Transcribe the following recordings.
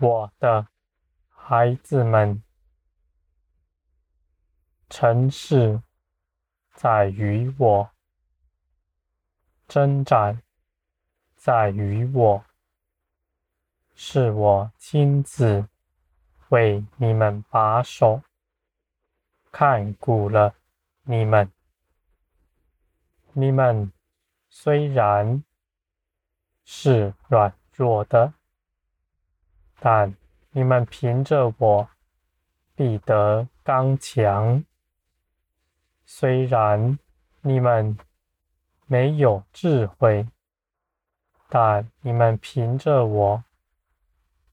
我的孩子们，城市在于我，征战在于我，是我亲自为你们把守，看顾了你们。你们虽然是软弱的，但你们凭着我必得刚强。虽然你们没有智慧，但你们凭着我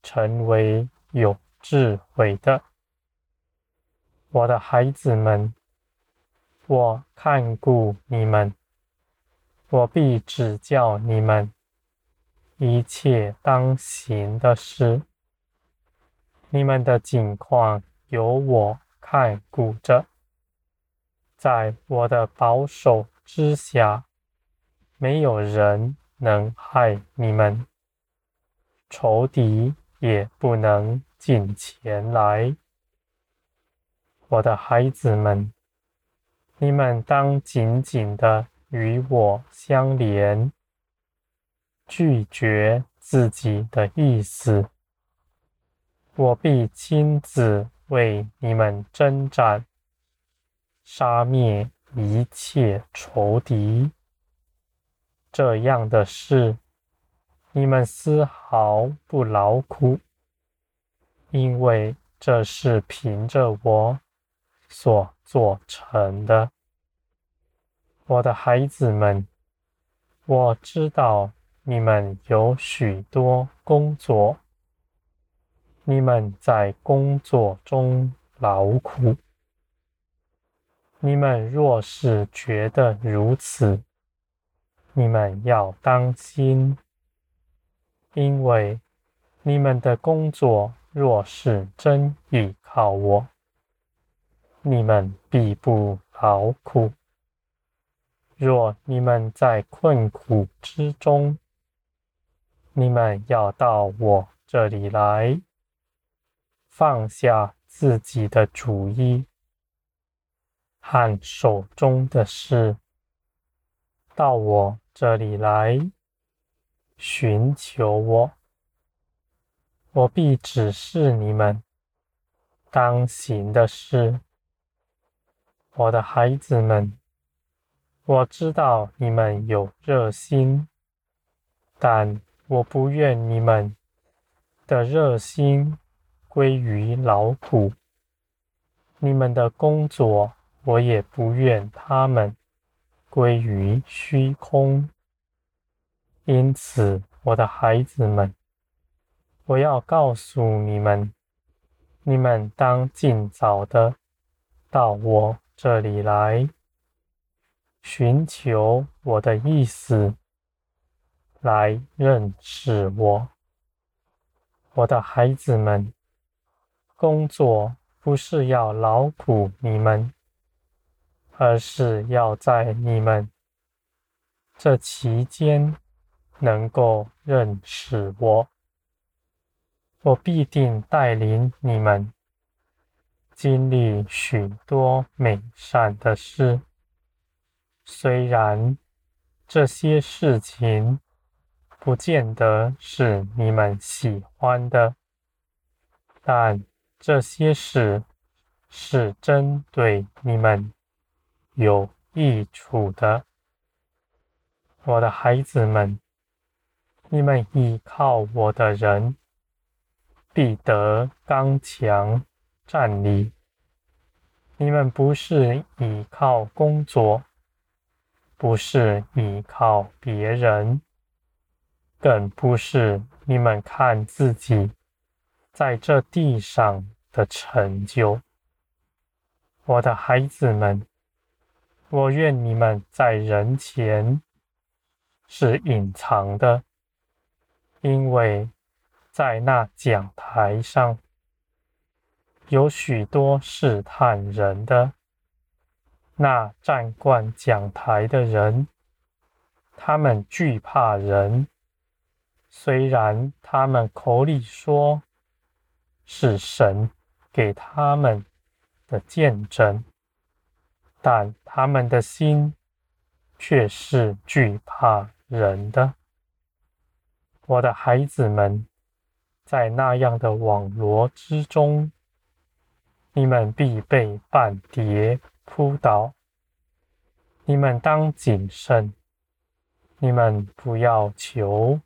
成为有智慧的。我的孩子们，我看顾你们。我必指教你们一切当行的事，你们的景况由我看顾着，在我的保守之下，没有人能害你们，仇敌也不能近前来。我的孩子们，你们当紧紧的。与我相连，拒绝自己的意思，我必亲自为你们征战，杀灭一切仇敌。这样的事，你们丝毫不劳苦，因为这是凭着我所做成的。我的孩子们，我知道你们有许多工作，你们在工作中劳苦。你们若是觉得如此，你们要当心，因为你们的工作若是真倚靠我，你们必不劳苦。若你们在困苦之中，你们要到我这里来，放下自己的主意和手中的事，到我这里来寻求我，我必指示你们当行的事，我的孩子们。我知道你们有热心，但我不愿你们的热心归于劳苦。你们的工作，我也不愿他们归于虚空。因此，我的孩子们，我要告诉你们，你们当尽早的到我这里来。寻求我的意思，来认识我。我的孩子们，工作不是要劳苦你们，而是要在你们这期间能够认识我。我必定带领你们经历许多美善的事。虽然这些事情不见得是你们喜欢的，但这些事是针对你们有益处的。我的孩子们，你们依靠我的人必得刚强站立。你们不是依靠工作。不是依靠别人，更不是你们看自己在这地上的成就。我的孩子们，我愿你们在人前是隐藏的，因为在那讲台上有许多试探人的。那站惯讲台的人，他们惧怕人，虽然他们口里说是神给他们的见证，但他们的心却是惧怕人的。我的孩子们，在那样的网罗之中，你们必被绊跌扑倒。你们当谨慎，你们不要求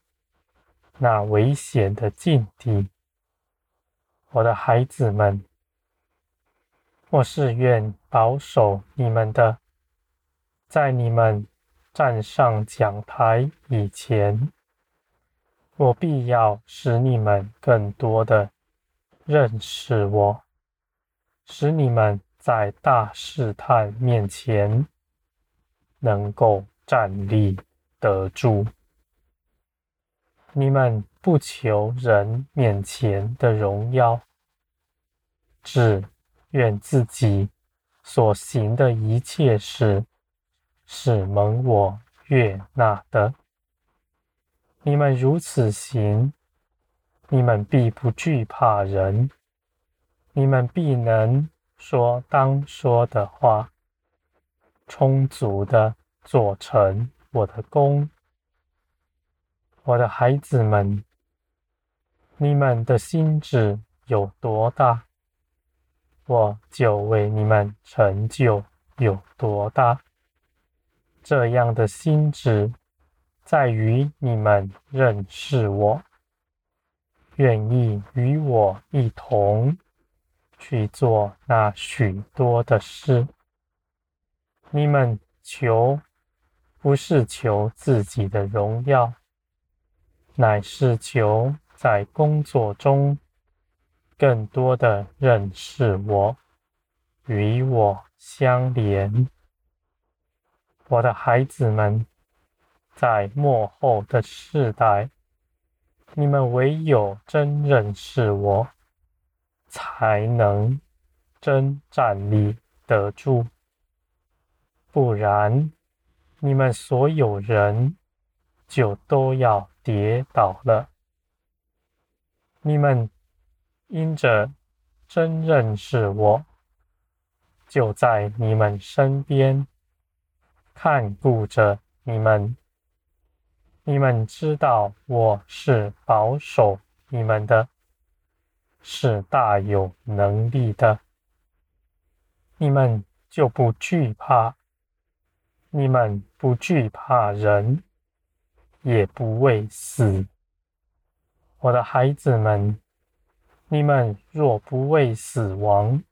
那危险的境地。我的孩子们，我是愿保守你们的，在你们站上讲台以前。我必要使你们更多的认识我，使你们在大试探面前能够站立得住。你们不求人面前的荣耀，只愿自己所行的一切事是蒙我悦纳的。你们如此行，你们必不惧怕人，你们必能说当说的话，充足的做成我的工。我的孩子们，你们的心志有多大，我就为你们成就有多大。这样的心智。在于你们认识我，愿意与我一同去做那许多的事。你们求，不是求自己的荣耀，乃是求在工作中更多的认识我，与我相连。我的孩子们。在末后的世代，你们唯有真认识我，才能真站立得住。不然，你们所有人就都要跌倒了。你们因着真认识我，就在你们身边看顾着你们。你们知道我是保守你们的，是大有能力的。你们就不惧怕，你们不惧怕人，也不畏死。我的孩子们，你们若不畏死亡，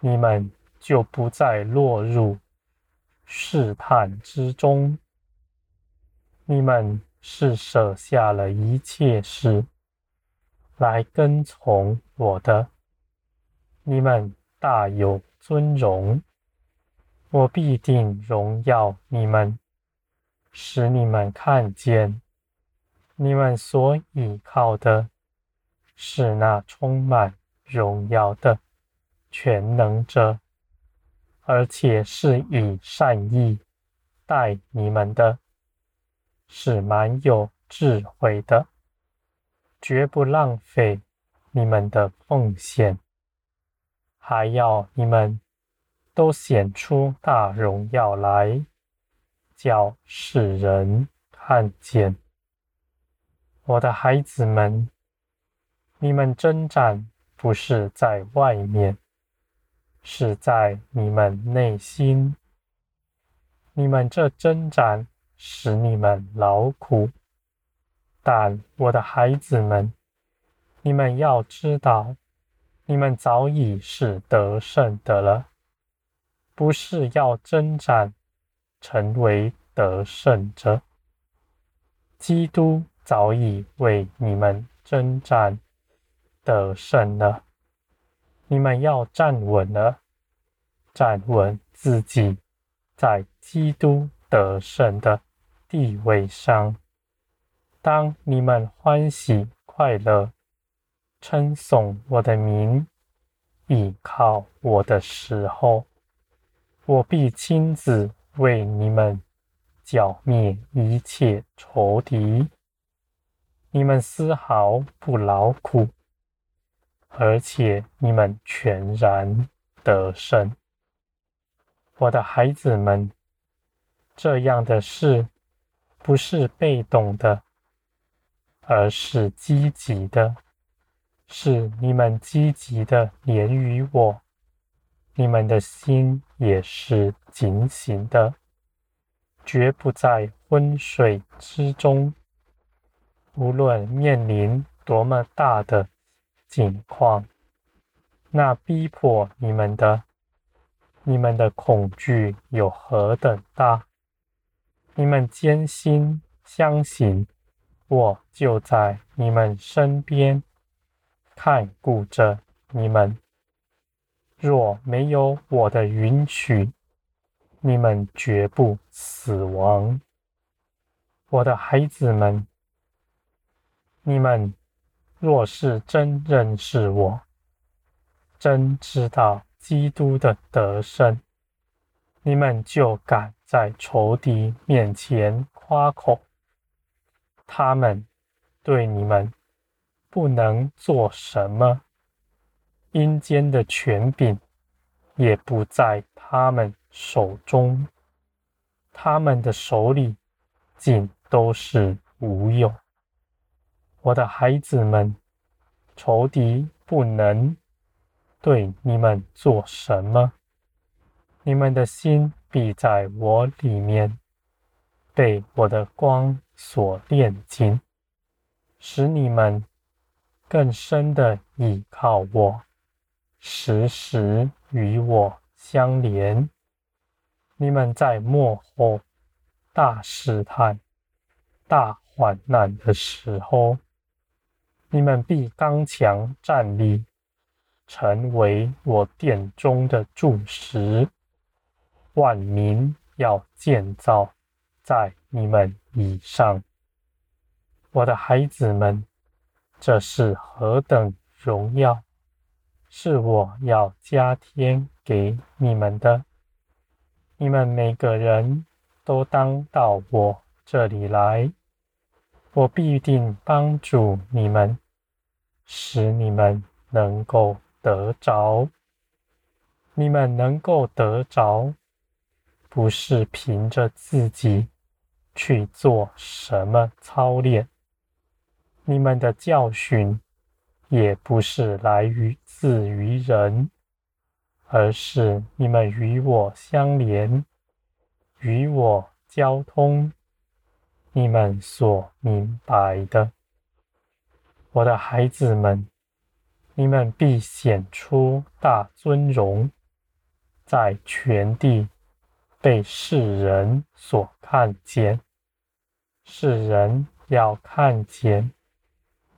你们就不再落入试探之中。你们是舍下了一切事来跟从我的，你们大有尊荣，我必定荣耀你们，使你们看见，你们所倚靠的是那充满荣耀的全能者，而且是以善意待你们的。是蛮有智慧的，绝不浪费你们的奉献，还要你们都显出大荣耀来，叫世人看见。我的孩子们，你们征战不是在外面，是在你们内心。你们这征战。使你们劳苦，但我的孩子们，你们要知道，你们早已是得胜的了，不是要征战，成为得胜者。基督早已为你们征战得胜了，你们要站稳了，站稳自己在基督得胜的。地位上，当你们欢喜快乐，称颂我的名，倚靠我的时候，我必亲自为你们剿灭一切仇敌。你们丝毫不劳苦，而且你们全然得胜。我的孩子们，这样的事不是被动的，而是积极的，是你们积极的连于我，你们的心也是警醒的，绝不在昏睡之中。无论面临多么大的境况，那逼迫你们的，你们的恐惧有何等大？你们坚信相信，我就在你们身边，看顾着你们。若没有我的允许，你们绝不死亡，我的孩子们。你们若是真认识我，真知道基督的得胜，你们就敢在仇敌面前夸口。他们对你们不能做什么，阴间的权柄也不在他们手中，他们的手里尽都是无有。我的孩子们，仇敌不能对你们做什么。你们的心必在我里面，被我的光所炼净，使你们更深的倚靠我，时时与我相连。你们在末后大试探、大患难的时候，你们必刚强站立，成为我殿中的柱石。万民要建造在你们以上。我的孩子们，这是何等荣耀！是我要加添给你们的。你们每个人都当到我这里来，我必定帮助你们。使你们能够得着，你们能够得着，不是凭着自己去做什么操练，你们的教训也不是来于自于人，而是你们与我相连，与我交通，你们所明白的。我的孩子们，你们必显出大尊荣，在全地被世人所看见。世人要看见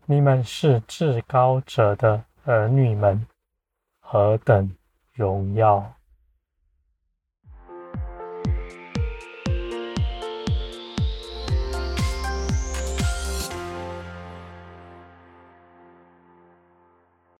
你们是至高者的儿女们，何等荣耀！